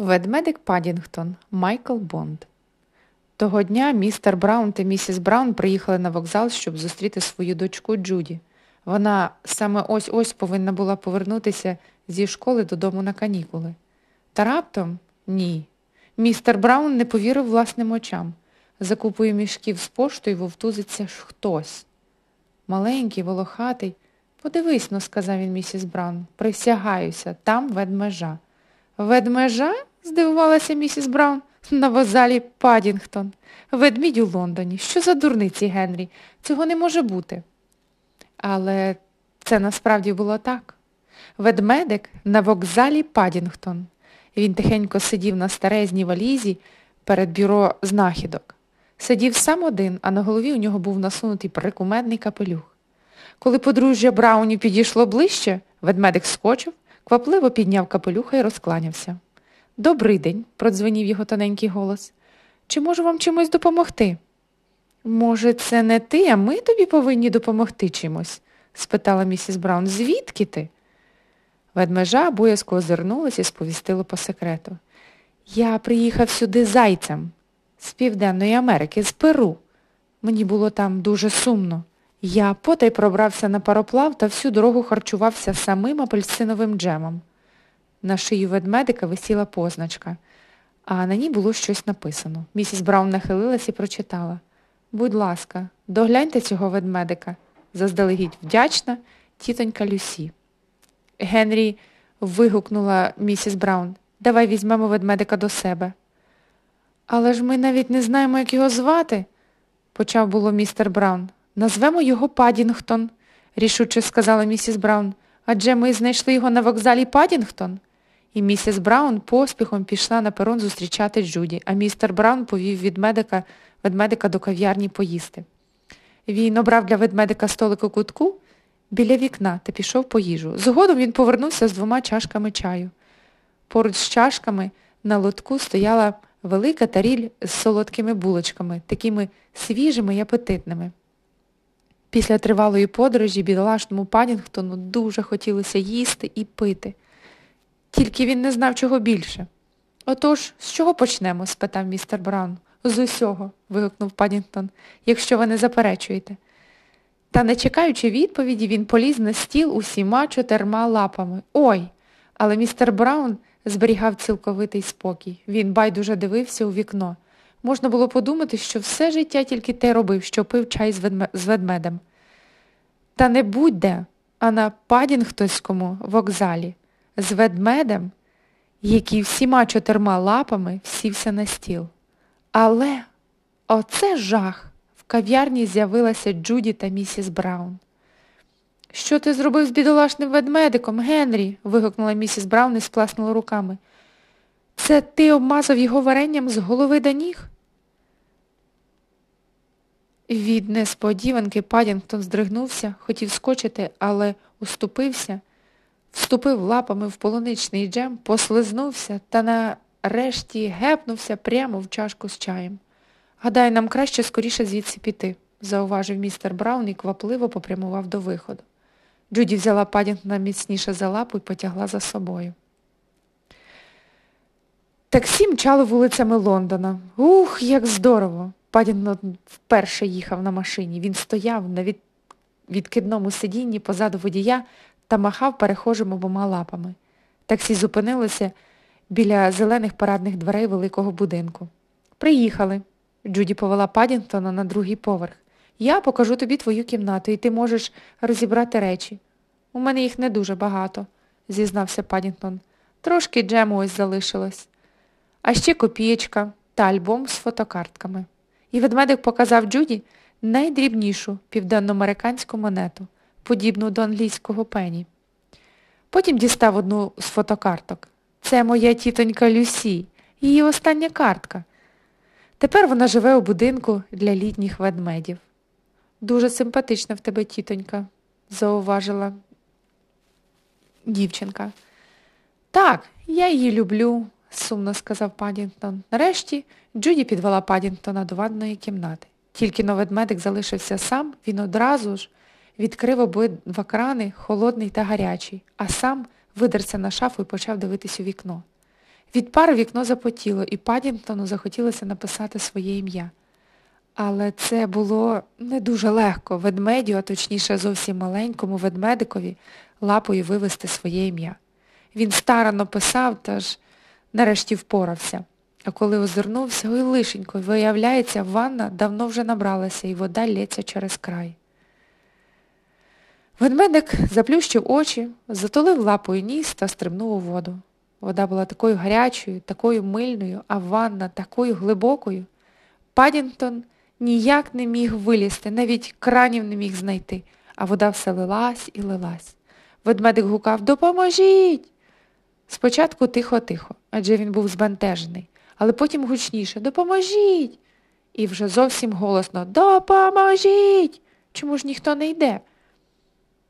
Ведмедик Падінгтон Майкл Бонд. Того дня містер Браун та місіс Браун приїхали на вокзал, щоб зустріти свою дочку Джуді. Вона саме ось-ось повинна була повернутися зі школи додому на канікули. Та раптом ні. Містер Браун не повірив власним очам. За купою мішків з поштою вовтузиться ж хтось. Маленький, волохатий. Подивись но, сказав він місіс Браун, присягаюся, там ведмежа. Ведмежа? Здивувалася місіс Браун. На вокзалі Падінгтон. Ведмідь у Лондоні. Що за дурниці, Генрі? Цього не може бути. Але це насправді було так. Ведмедик на вокзалі Падінгтон. Він тихенько сидів на старезній валізі перед бюро знахідок. Сидів сам один, а на голові у нього був насунутий прикумедний капелюх. Коли подружжя Брауні підійшло ближче, ведмедик скочив, квапливо підняв капелюха і розкланявся. Добрий день, продзвенів його тоненький голос. Чи можу вам чимось допомогти? Може, це не ти, а ми тобі повинні допомогти чимось? спитала місіс Браун. Звідки ти? Ведмежа боязко озирнулася і сповістила по секрету. Я приїхав сюди зайцем з Південної Америки, з Перу. Мені було там дуже сумно. Я потай пробрався на пароплав та всю дорогу харчувався самим апельсиновим джемом. На шию ведмедика висіла позначка, а на ній було щось написано. Місіс Браун нахилилась і прочитала. Будь ласка, догляньте цього ведмедика. Заздалегідь вдячна тітонька Люсі. Генрі вигукнула місіс Браун. Давай візьмемо ведмедика до себе. Але ж ми навіть не знаємо, як його звати, почав було містер Браун. Назвемо його Падінгтон, рішуче сказала місіс Браун. Адже ми знайшли його на вокзалі Падінгтон. І місіс Браун поспіхом пішла на перон зустрічати Джуді, а містер Браун повів ведмедика, ведмедика до кав'ярні поїсти. Він обрав для ведмедика столик у кутку біля вікна та пішов по їжу. Згодом він повернувся з двома чашками чаю. Поруч з чашками на лотку стояла велика таріль з солодкими булочками, такими свіжими й апетитними. Після тривалої подорожі бідолашному Падінгтону дуже хотілося їсти і пити. Тільки він не знав, чого більше. Отож, з чого почнемо? спитав містер Браун. З усього, вигукнув Падінгтон, якщо ви не заперечуєте. Та, не чекаючи відповіді, він поліз на стіл усіма чотирма лапами. Ой! Але містер Браун зберігав цілковитий спокій. Він байдуже дивився у вікно. Можна було подумати, що все життя тільки те робив, що пив чай з ведмедем. Та не будь-де, а на Падінгтонському вокзалі з ведмедем, який всіма чотирма лапами сівся на стіл. Але оце жах! В кав'ярні з'явилася Джуді та місіс Браун. Що ти зробив з бідолашним ведмедиком, Генрі? вигукнула місіс Браун і сплеснула руками. Це ти обмазав його варенням з голови до ніг? Від несподіванки Падінгтон здригнувся, хотів скочити, але уступився вступив лапами в полуничний джем, послизнувся та нарешті гепнувся прямо в чашку з чаєм. Гадаю, нам краще скоріше звідси піти, зауважив містер Браун і квапливо попрямував до виходу. Джуді взяла Падінгтона міцніше за лапу і потягла за собою. Таксі мчало вулицями Лондона. Ух, як здорово! Падінгтон вперше їхав на машині. Він стояв на від... відкидному сидінні позаду водія та махав перехожим обома лапами. Таксі зупинилося біля зелених парадних дверей великого будинку. Приїхали. Джуді повела Падінгтона на другий поверх. Я покажу тобі твою кімнату, і ти можеш розібрати речі. У мене їх не дуже багато, зізнався Падінгтон. Трошки джему ось залишилось. А ще копієчка та альбом з фотокартками. І ведмедик показав Джуді найдрібнішу південноамериканську монету подібну до англійського пені. Потім дістав одну з фотокарток. Це моя тітонька Люсі, її остання картка. Тепер вона живе у будинку для літніх ведмедів. Дуже симпатична в тебе тітонька, зауважила дівчинка. Так, я її люблю, сумно сказав Падінгтон. Нарешті Джуді підвела Падінгтона до ванної кімнати. Тільки но ведмедик залишився сам, він одразу ж відкрив обидва крани, холодний та гарячий, а сам видерся на шафу і почав дивитись у вікно. Від пари вікно запотіло, і Падінгтону захотілося написати своє ім'я. Але це було не дуже легко ведмедю, а точніше зовсім маленькому ведмедикові лапою вивести своє ім'я. Він старано писав, та ж нарешті впорався. А коли озирнувся, ой лишенько, виявляється, ванна давно вже набралася і вода лється через край. Ведмедик заплющив очі, затулив лапою ніс та стрибнув у воду. Вода була такою гарячою, такою мильною, а ванна такою глибокою. Падінгтон ніяк не міг вилізти, навіть кранів не міг знайти, а вода все лилась і лилась. Ведмедик гукав Допоможіть. Спочатку тихо-тихо, адже він був збентежений, але потім гучніше Допоможіть. І вже зовсім голосно Допоможіть. Чому ж ніхто не йде?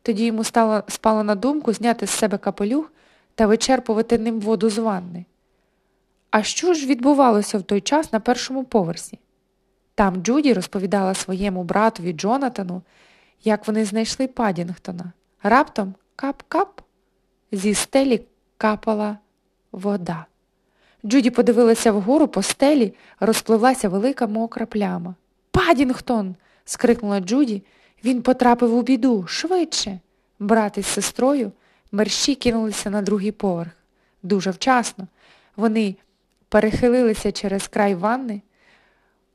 Тоді йому стало, спало на думку зняти з себе капелюх та вичерпувати ним воду з ванни. А що ж відбувалося в той час на першому поверсі? Там Джуді розповідала своєму братові Джонатану, як вони знайшли Падінгтона. Раптом кап-кап зі стелі капала вода. Джуді подивилася вгору по стелі, розпливлася велика мокра пляма. Падінгтон. скрикнула Джуді. Він потрапив у біду, швидше. Брат із сестрою мерщі кинулися на другий поверх. Дуже вчасно. Вони перехилилися через край ванни,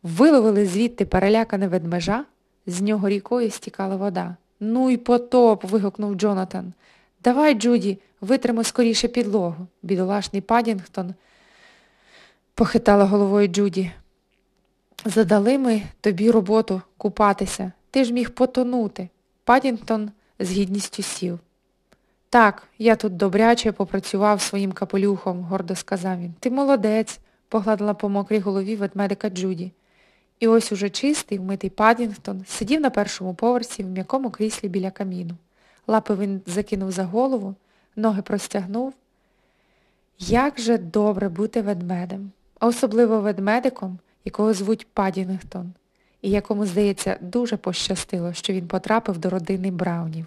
виловили звідти перелякане ведмежа, з нього рікою стікала вода. Ну й потоп. вигукнув Джонатан. Давай, Джуді, витримо скоріше підлогу. Бідолашний Падінгтон похитала головою Джуді. Задали ми тобі роботу купатися. Ти ж міг потонути. Падінгтон з гідністю сів. Так, я тут добряче попрацював своїм капелюхом, гордо сказав він. Ти молодець, погладила по мокрій голові ведмедика Джуді. І ось уже чистий, вмитий Падінгтон сидів на першому поверсі в м'якому кріслі біля каміну. Лапи він закинув за голову, ноги простягнув. Як же добре бути ведмедем, а особливо ведмедиком, якого звуть Падінгтон, і якому, здається, дуже пощастило, що він потрапив до родини Браунів.